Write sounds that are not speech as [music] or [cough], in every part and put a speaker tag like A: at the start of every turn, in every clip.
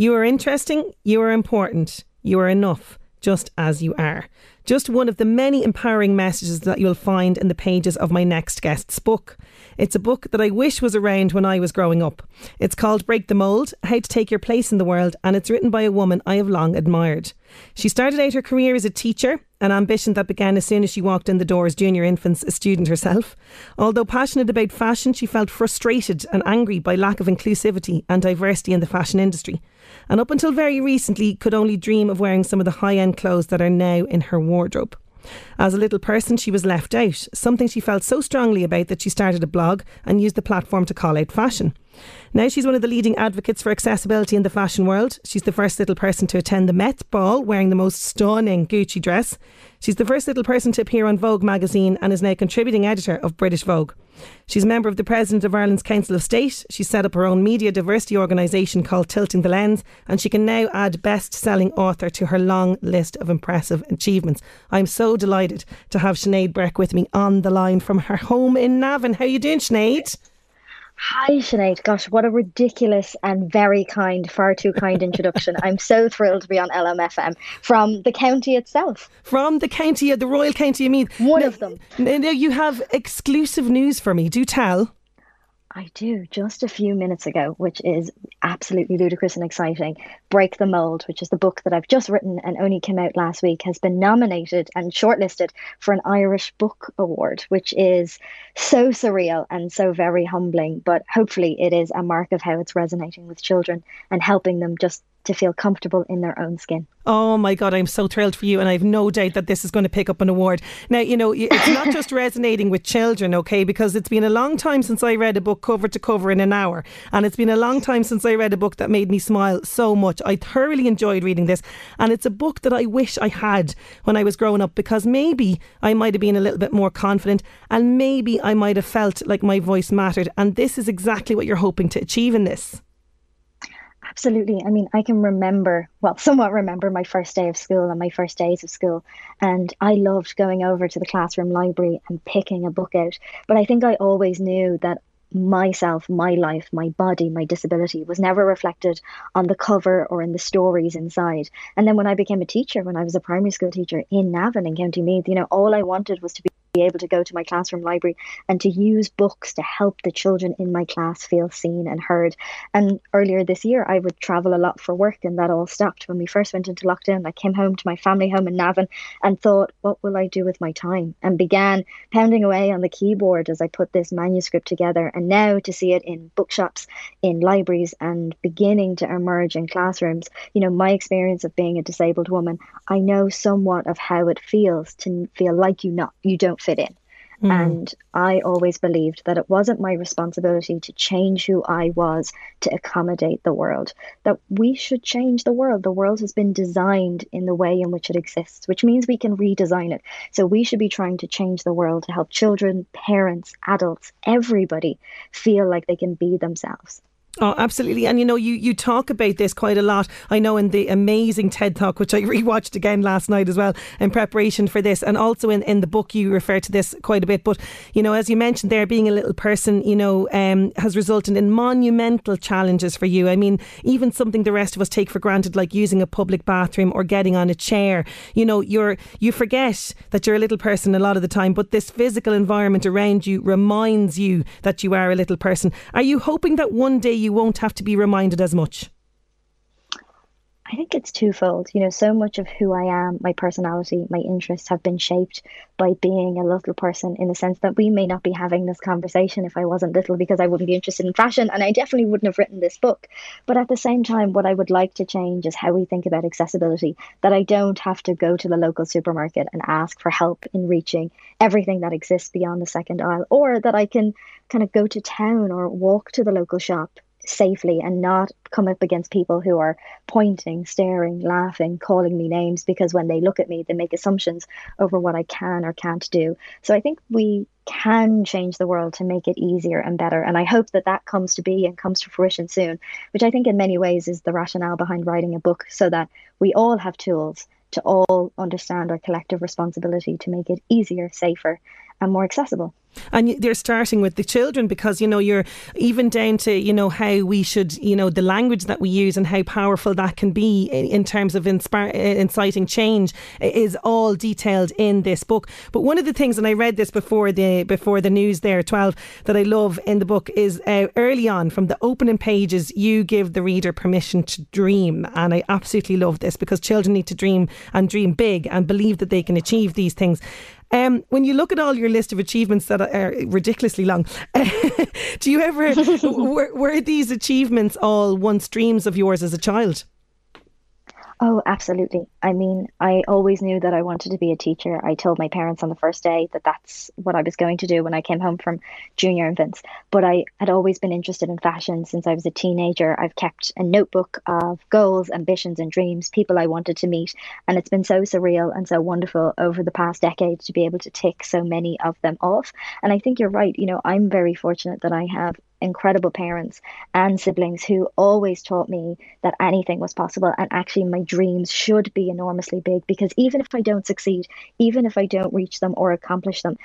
A: You are interesting, you are important, you are enough, just as you are. Just one of the many empowering messages that you'll find in the pages of my next guest's book. It's a book that I wish was around when I was growing up. It's called Break the Mold How to Take Your Place in the World, and it's written by a woman I have long admired. She started out her career as a teacher, an ambition that began as soon as she walked in the door as junior infants, a student herself. Although passionate about fashion, she felt frustrated and angry by lack of inclusivity and diversity in the fashion industry. And up until very recently, could only dream of wearing some of the high end clothes that are now in her wardrobe. As a little person, she was left out, something she felt so strongly about that she started a blog and used the platform to call out fashion. Now she's one of the leading advocates for accessibility in the fashion world. She's the first little person to attend the Met Ball wearing the most stunning Gucci dress. She's the first little person to appear on Vogue magazine and is now contributing editor of British Vogue. She's a member of the President of Ireland's Council of State. She set up her own media diversity organisation called Tilting the Lens, and she can now add best selling author to her long list of impressive achievements. I'm so delighted to have Sinead Burke with me on the line from her home in Navan. How are you doing, Sinead?
B: Hi, Sinead. Gosh, what a ridiculous and very kind, far too kind introduction. I'm so thrilled to be on LMFM from the county itself.
A: From the county, uh, the Royal County of Meath.
B: One now, of them.
A: Now, you have exclusive news for me. Do tell.
B: I do, just a few minutes ago, which is absolutely ludicrous and exciting. Break the Mold, which is the book that I've just written and only came out last week, has been nominated and shortlisted for an Irish Book Award, which is so surreal and so very humbling. But hopefully, it is a mark of how it's resonating with children and helping them just to feel comfortable in their own skin.
A: Oh my God, I'm so thrilled for you. And I have no doubt that this is going to pick up an award. Now, you know, it's not [laughs] just resonating with children, okay, because it's been a long time since I read a book cover to cover in an hour. And it's been a long time since I read a book that made me smile so much. I thoroughly enjoyed reading this. And it's a book that I wish I had when I was growing up because maybe I might have been a little bit more confident and maybe I might have felt like my voice mattered. And this is exactly what you're hoping to achieve in this.
B: Absolutely. I mean, I can remember, well, [laughs] somewhat remember my first day of school and my first days of school. And I loved going over to the classroom library and picking a book out. But I think I always knew that myself, my life, my body, my disability was never reflected on the cover or in the stories inside. And then when I became a teacher, when I was a primary school teacher in Navan in County Meath, you know, all I wanted was to be be able to go to my classroom library and to use books to help the children in my class feel seen and heard. And earlier this year, I would travel a lot for work, and that all stopped when we first went into lockdown. I came home to my family home in Navan and thought, what will I do with my time? And began pounding away on the keyboard as I put this manuscript together. And now to see it in bookshops, in libraries, and beginning to emerge in classrooms, you know, my experience of being a disabled woman, I know somewhat of how it feels to feel like you not you don't fit in. Mm. And I always believed that it wasn't my responsibility to change who I was to accommodate the world, that we should change the world. The world has been designed in the way in which it exists, which means we can redesign it. So we should be trying to change the world to help children, parents, adults, everybody feel like they can be themselves.
A: Oh, absolutely. And you know, you, you talk about this quite a lot. I know in the amazing TED Talk, which I [laughs] rewatched again last night as well in preparation for this. And also in, in the book, you refer to this quite a bit. But, you know, as you mentioned there, being a little person, you know, um, has resulted in monumental challenges for you. I mean, even something the rest of us take for granted, like using a public bathroom or getting on a chair. You know, you're you forget that you're a little person a lot of the time, but this physical environment around you reminds you that you are a little person. Are you hoping that one day you you won't have to be reminded as much?
B: I think it's twofold. You know, so much of who I am, my personality, my interests have been shaped by being a little person in the sense that we may not be having this conversation if I wasn't little because I wouldn't be interested in fashion and I definitely wouldn't have written this book. But at the same time, what I would like to change is how we think about accessibility, that I don't have to go to the local supermarket and ask for help in reaching everything that exists beyond the second aisle, or that I can kind of go to town or walk to the local shop safely and not come up against people who are pointing, staring, laughing, calling me names because when they look at me, they make assumptions over what I can or can't do. So I think we can change the world to make it easier and better. And I hope that that comes to be and comes to fruition soon, which I think in many ways is the rationale behind writing a book so that we all have tools to all understand our collective responsibility to make it easier, safer, and more accessible.
A: And they're starting with the children because, you know, you're even down to, you know, how we should, you know, the language that we use and how powerful that can be in terms of inspire, inciting change is all detailed in this book. But one of the things, and I read this before the before the news there, 12, that I love in the book is uh, early on from the opening pages, you give the reader permission to dream. And I absolutely love this because children need to dream and dream big and believe that they can achieve these things. Um, when you look at all your list of achievements that are ridiculously long, [laughs] do you ever [laughs] were, were these achievements all once dreams of yours as a child?
B: Oh, absolutely. I mean, I always knew that I wanted to be a teacher. I told my parents on the first day that that's what I was going to do when I came home from junior infants. But I had always been interested in fashion since I was a teenager. I've kept a notebook of goals, ambitions, and dreams, people I wanted to meet. And it's been so surreal and so wonderful over the past decade to be able to tick so many of them off. And I think you're right. You know, I'm very fortunate that I have incredible parents and siblings who always taught me that anything was possible. And actually my dreams should be enormously big because even if I don't succeed, even if I don't reach them or accomplish them,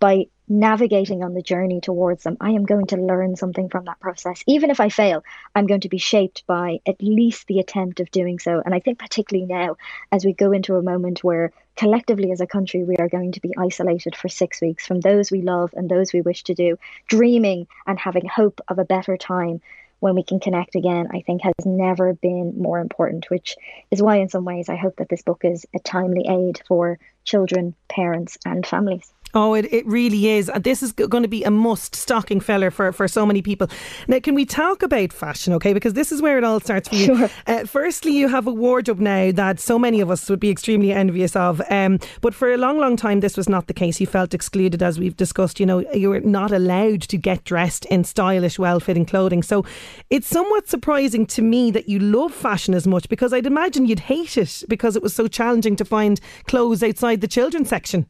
B: by navigating on the journey towards them, I am going to learn something from that process. Even if I fail, I'm going to be shaped by at least the attempt of doing so. And I think, particularly now, as we go into a moment where collectively as a country we are going to be isolated for six weeks from those we love and those we wish to do, dreaming and having hope of a better time when we can connect again, I think has never been more important, which is why, in some ways, I hope that this book is a timely aid for children, parents, and families.
A: Oh, it, it really is. And this is going to be a must stocking feller for, for so many people. Now, can we talk about fashion, okay? Because this is where it all starts for you.
B: Sure.
A: Uh, firstly, you have a wardrobe now that so many of us would be extremely envious of. Um, but for a long, long time, this was not the case. You felt excluded, as we've discussed. You know, you were not allowed to get dressed in stylish, well fitting clothing. So it's somewhat surprising to me that you love fashion as much because I'd imagine you'd hate it because it was so challenging to find clothes outside the children's section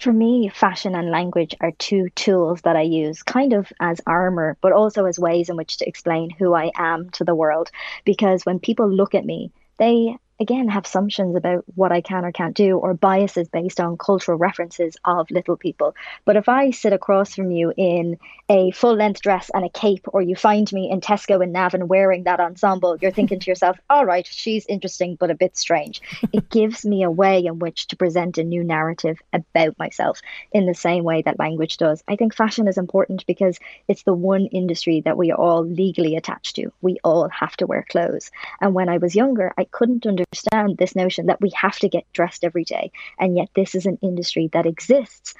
B: for me, fashion and language are two tools that I use kind of as armor, but also as ways in which to explain who I am to the world. Because when people look at me, they again have assumptions about what I can or can't do or biases based on cultural references of little people. But if I sit across from you in a full length dress and a cape, or you find me in Tesco in Navan wearing that ensemble, you're thinking to yourself, [laughs] all right, she's interesting, but a bit strange. it [laughs] gives me a way in which to present a new narrative about myself in the same way that language does. I think fashion is important because it's the one industry that we are all legally attached to. We all have to wear clothes. And when I was younger, I couldn't understand understand this notion that we have to get dressed every day. And yet, this is an industry that exists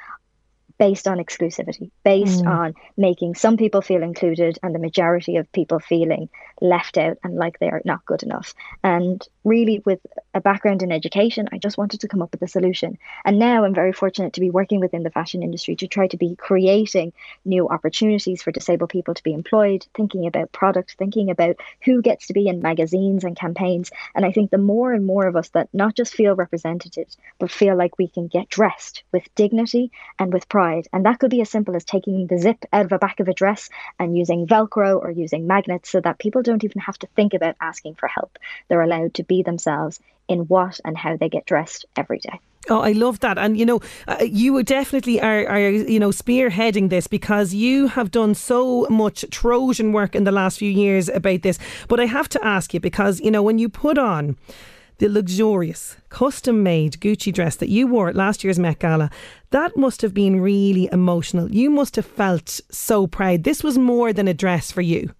B: based on exclusivity, based mm. on making some people feel included and the majority of people feeling left out and like they are not good enough. And really, with a background in education, I just wanted to come up with a solution. And now I'm very fortunate to be working within the fashion industry to try to be creating new opportunities for disabled people to be employed, thinking about product, thinking about who gets to be in magazines and campaigns. And I think the more and more of us that not just feel represented, but feel like we can get dressed with dignity and with pride And that could be as simple as taking the zip out of the back of a dress and using Velcro or using magnets so that people don't even have to think about asking for help. They're allowed to be themselves in what and how they get dressed every day.
A: Oh, I love that, and you know, uh, you definitely are, are, you know, spearheading this because you have done so much Trojan work in the last few years about this. But I have to ask you because you know when you put on the luxurious, custom made Gucci dress that you wore at last year's Met Gala, that must have been really emotional. You must have felt so proud. This was more than a dress for you.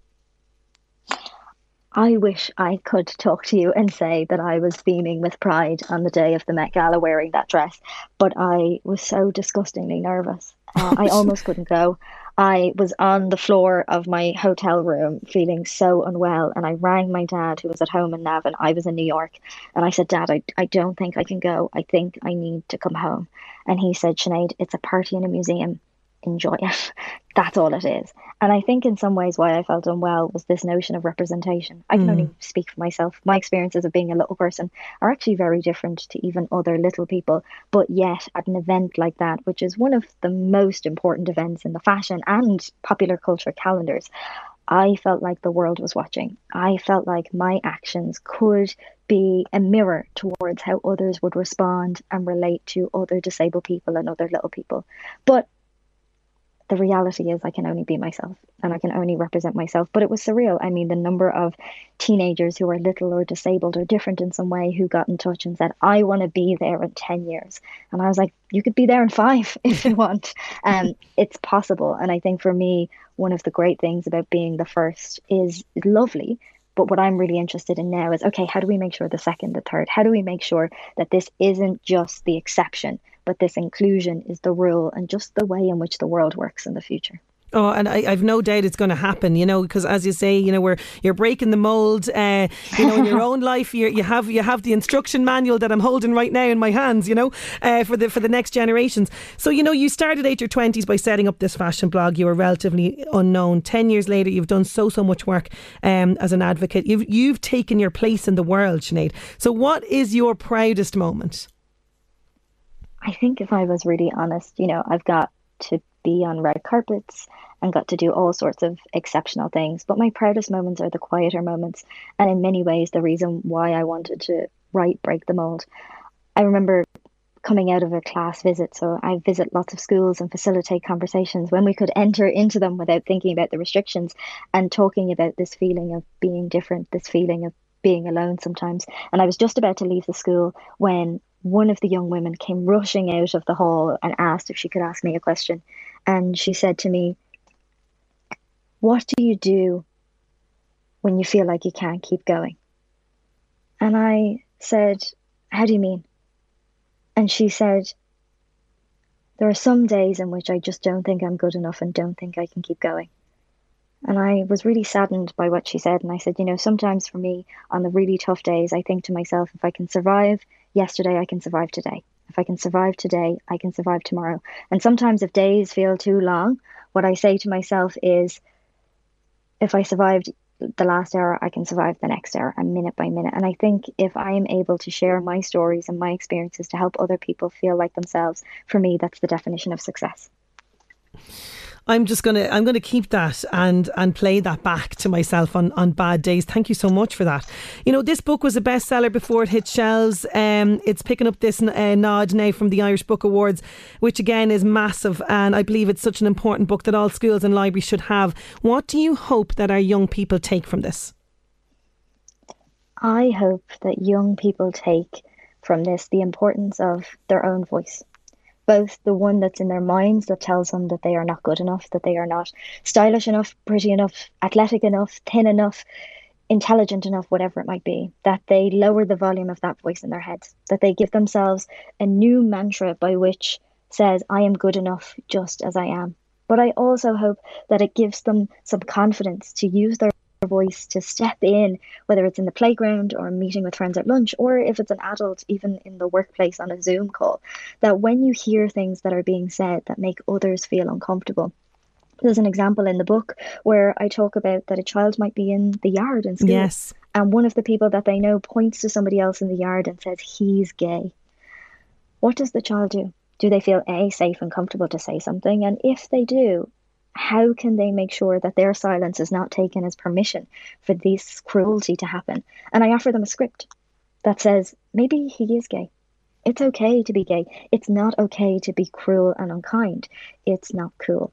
B: I wish I could talk to you and say that I was beaming with pride on the day of the Met Gala wearing that dress, but I was so disgustingly nervous. Uh, I [laughs] almost couldn't go. I was on the floor of my hotel room feeling so unwell, and I rang my dad, who was at home in Navan. I was in New York, and I said, Dad, I, I don't think I can go. I think I need to come home. And he said, Sinead, it's a party in a museum enjoy [laughs] it. That's all it is. And I think in some ways why I felt unwell was this notion of representation. I can mm. only speak for myself. My experiences of being a little person are actually very different to even other little people. But yet, at an event like that, which is one of the most important events in the fashion and popular culture calendars, I felt like the world was watching. I felt like my actions could be a mirror towards how others would respond and relate to other disabled people and other little people. But the reality is I can only be myself and I can only represent myself. But it was surreal. I mean, the number of teenagers who are little or disabled or different in some way who got in touch and said, I want to be there in 10 years. And I was like, you could be there in five [laughs] if you want. Um, it's possible. And I think for me, one of the great things about being the first is lovely. But what I'm really interested in now is okay, how do we make sure the second, the third, how do we make sure that this isn't just the exception, but this inclusion is the rule and just the way in which the world works in the future.
A: Oh, and I, have no doubt it's going to happen. You know, because as you say, you know, we're you're breaking the mold. Uh, you know, in your [laughs] own life, you you have you have the instruction manual that I'm holding right now in my hands. You know, uh, for the for the next generations. So you know, you started at your twenties by setting up this fashion blog. You were relatively unknown. Ten years later, you've done so so much work um, as an advocate. You've you've taken your place in the world, Sinead. So, what is your proudest moment?
B: I think if I was really honest, you know, I've got to be on red carpets and got to do all sorts of exceptional things. But my proudest moments are the quieter moments, and in many ways, the reason why I wanted to write Break the Mold. I remember coming out of a class visit, so I visit lots of schools and facilitate conversations when we could enter into them without thinking about the restrictions and talking about this feeling of being different, this feeling of being alone sometimes. And I was just about to leave the school when one of the young women came rushing out of the hall and asked if she could ask me a question. And she said to me, What do you do when you feel like you can't keep going? And I said, How do you mean? And she said, There are some days in which I just don't think I'm good enough and don't think I can keep going. And I was really saddened by what she said. And I said, You know, sometimes for me, on the really tough days, I think to myself, if I can survive yesterday, I can survive today. If I can survive today, I can survive tomorrow. And sometimes, if days feel too long, what I say to myself is, if I survived the last hour, I can survive the next hour and minute by minute. And I think if I am able to share my stories and my experiences to help other people feel like themselves, for me, that's the definition of success.
A: I'm just gonna I'm gonna keep that and and play that back to myself on, on bad days. Thank you so much for that. You know, this book was a bestseller before it hit shelves. Um, it's picking up this uh, nod now from the Irish Book Awards, which again is massive, and I believe it's such an important book that all schools and libraries should have. What do you hope that our young people take from this?
B: I hope that young people take from this the importance of their own voice both the one that's in their minds that tells them that they are not good enough, that they are not stylish enough, pretty enough, athletic enough, thin enough, intelligent enough, whatever it might be, that they lower the volume of that voice in their heads, that they give themselves a new mantra by which says, I am good enough just as I am. But I also hope that it gives them some confidence to use their voice to step in, whether it's in the playground or meeting with friends at lunch, or if it's an adult, even in the workplace on a Zoom call, that when you hear things that are being said that make others feel uncomfortable, there's an example in the book where I talk about that a child might be in the yard in school.
A: Yes.
B: And one of the people that they know points to somebody else in the yard and says, he's gay. What does the child do? do they feel A, safe and comfortable to say something? And if they do, how can they make sure that their silence is not taken as permission for this cruelty to happen? And I offer them a script that says, maybe he is gay. It's okay to be gay. It's not okay to be cruel and unkind. It's not cool.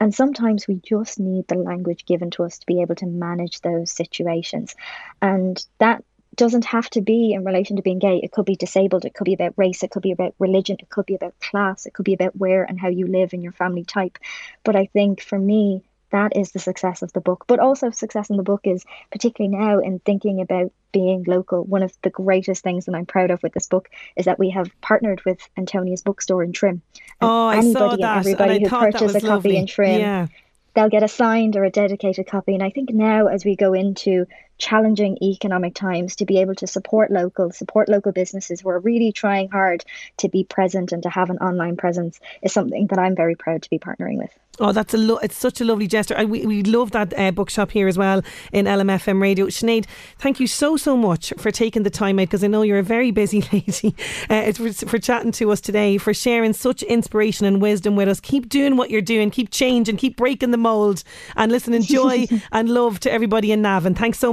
B: And sometimes we just need the language given to us to be able to manage those situations. And that doesn't have to be in relation to being gay. It could be disabled. It could be about race. It could be about religion. It could be about class. It could be about where and how you live and your family type. But I think for me, that is the success of the book. But also, success in the book is particularly now in thinking about being local. One of the greatest things that I'm proud of with this book is that we have partnered with Antonia's bookstore in Trim.
A: And oh, I saw that.
B: everybody who purchased a copy
A: lovely.
B: in Trim.
A: Yeah.
B: They'll get a signed or a dedicated copy. And I think now, as we go into challenging economic times to be able to support local, support local businesses who are really trying hard to be present and to have an online presence is something that I'm very proud to be partnering with.
A: Oh, that's a lo- it's such a lovely gesture. I, we, we love that uh, bookshop here as well in LMFM Radio. Sinead, thank you so, so much for taking the time out because I know you're a very busy [laughs] lady. Uh, for, for chatting to us today, for sharing such inspiration and wisdom with us. Keep doing what you're doing, keep changing, keep breaking the mould. And listen, enjoy [laughs] and love to everybody in Navan. Thanks so